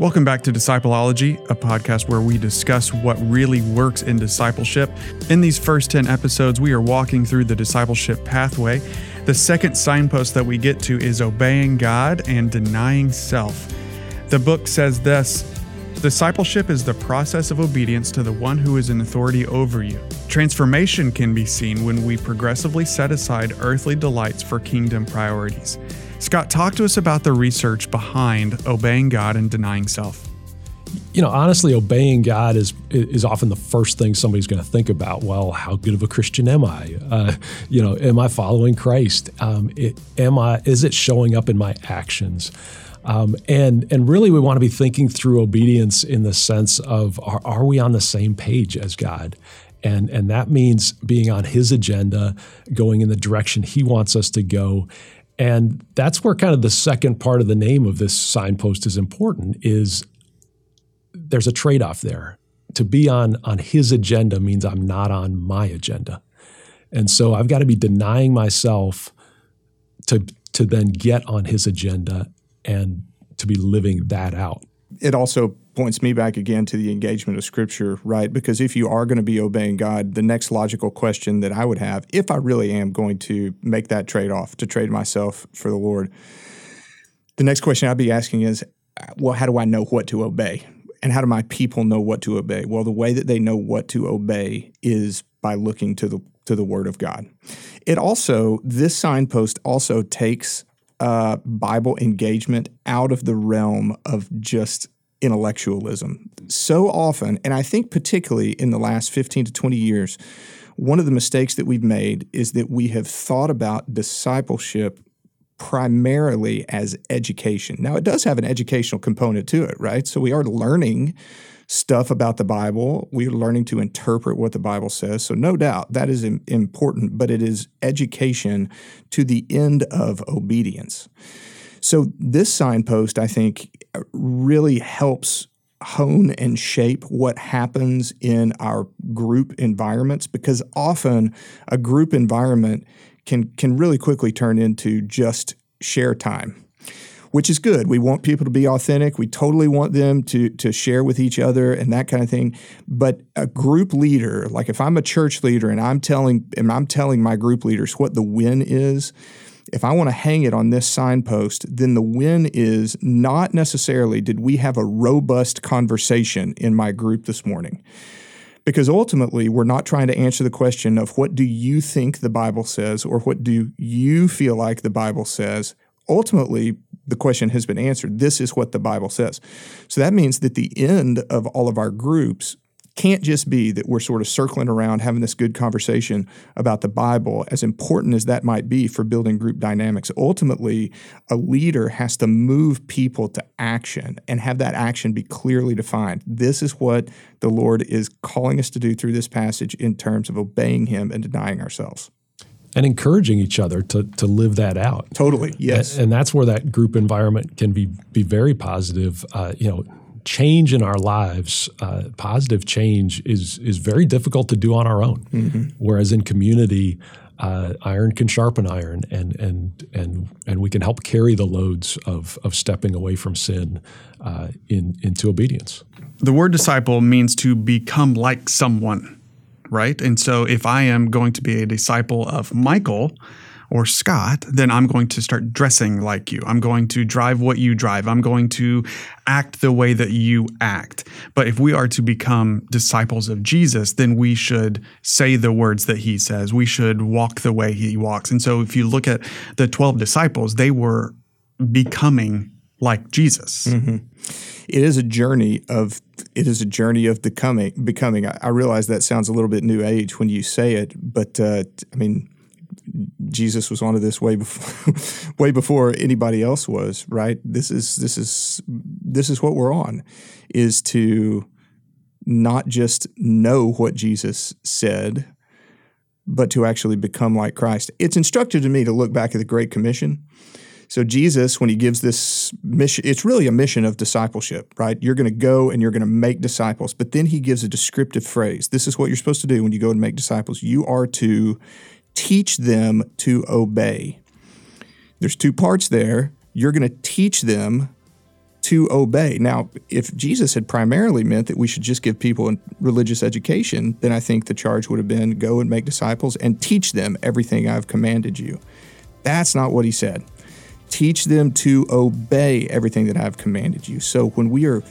Welcome back to Discipleology, a podcast where we discuss what really works in discipleship. In these first 10 episodes, we are walking through the discipleship pathway. The second signpost that we get to is obeying God and denying self. The book says this Discipleship is the process of obedience to the one who is in authority over you. Transformation can be seen when we progressively set aside earthly delights for kingdom priorities. Scott, talk to us about the research behind obeying God and denying self. You know, honestly, obeying God is is often the first thing somebody's going to think about. Well, how good of a Christian am I? Uh, you know, am I following Christ? Um, it, am I? Is it showing up in my actions? Um, and and really, we want to be thinking through obedience in the sense of are, are we on the same page as God? And and that means being on His agenda, going in the direction He wants us to go, and that's where kind of the second part of the name of this signpost is important is there's a trade-off there. To be on on his agenda means I'm not on my agenda. And so I've got to be denying myself to to then get on his agenda and to be living that out. It also points me back again to the engagement of Scripture, right? Because if you are going to be obeying God, the next logical question that I would have, if I really am going to make that trade off, to trade myself for the Lord, the next question I'd be asking is, well, how do I know what to obey? And how do my people know what to obey? Well, the way that they know what to obey is by looking to the to the Word of God. It also this signpost also takes uh, Bible engagement out of the realm of just intellectualism. So often, and I think particularly in the last 15 to 20 years, one of the mistakes that we've made is that we have thought about discipleship primarily as education. Now, it does have an educational component to it, right? So we are learning stuff about the Bible. We're learning to interpret what the Bible says. So, no doubt that is important, but it is education to the end of obedience. So, this signpost, I think, really helps hone and shape what happens in our group environments because often a group environment can can really quickly turn into just share time which is good. We want people to be authentic. We totally want them to to share with each other and that kind of thing. But a group leader like if I'm a church leader and I'm telling and I'm telling my group leaders what the win is if I want to hang it on this signpost, then the win is not necessarily did we have a robust conversation in my group this morning. Because ultimately, we're not trying to answer the question of what do you think the Bible says or what do you feel like the Bible says. Ultimately, the question has been answered. This is what the Bible says. So that means that the end of all of our groups can't just be that we're sort of circling around having this good conversation about the Bible, as important as that might be for building group dynamics. Ultimately, a leader has to move people to action and have that action be clearly defined. This is what the Lord is calling us to do through this passage in terms of obeying Him and denying ourselves and encouraging each other to to live that out. Totally, yes. And, and that's where that group environment can be be very positive. Uh, you know, change in our lives, uh, positive change, is is very difficult to do on our own. Mm-hmm. Whereas in community, uh, iron can sharpen iron, and and and and we can help carry the loads of of stepping away from sin uh, in into obedience. The word disciple means to become like someone, right? And so, if I am going to be a disciple of Michael or Scott, then I'm going to start dressing like you. I'm going to drive what you drive. I'm going to act the way that you act. But if we are to become disciples of Jesus, then we should say the words that he says. We should walk the way he walks. And so if you look at the 12 disciples, they were becoming like Jesus. Mm-hmm. It is a journey of it is a journey of becoming becoming. I, I, realize that sounds a little bit new age when you say it, but uh, I mean Jesus was onto this way before, way before anybody else was. Right? This is this is this is what we're on, is to not just know what Jesus said, but to actually become like Christ. It's instructive to me to look back at the Great Commission. So Jesus, when he gives this mission, it's really a mission of discipleship, right? You're going to go and you're going to make disciples, but then he gives a descriptive phrase. This is what you're supposed to do when you go and make disciples. You are to teach them to obey. There's two parts there. You're going to teach them to obey. Now, if Jesus had primarily meant that we should just give people religious education, then I think the charge would have been go and make disciples and teach them everything I've commanded you. That's not what he said. Teach them to obey everything that I've commanded you. So when we are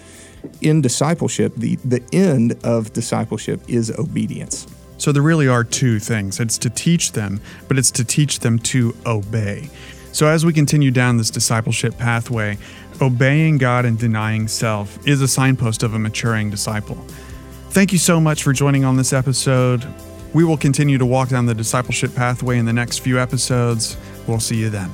in discipleship, the, the end of discipleship is obedience. So there really are two things it's to teach them, but it's to teach them to obey. So as we continue down this discipleship pathway, obeying God and denying self is a signpost of a maturing disciple. Thank you so much for joining on this episode. We will continue to walk down the discipleship pathway in the next few episodes. We'll see you then.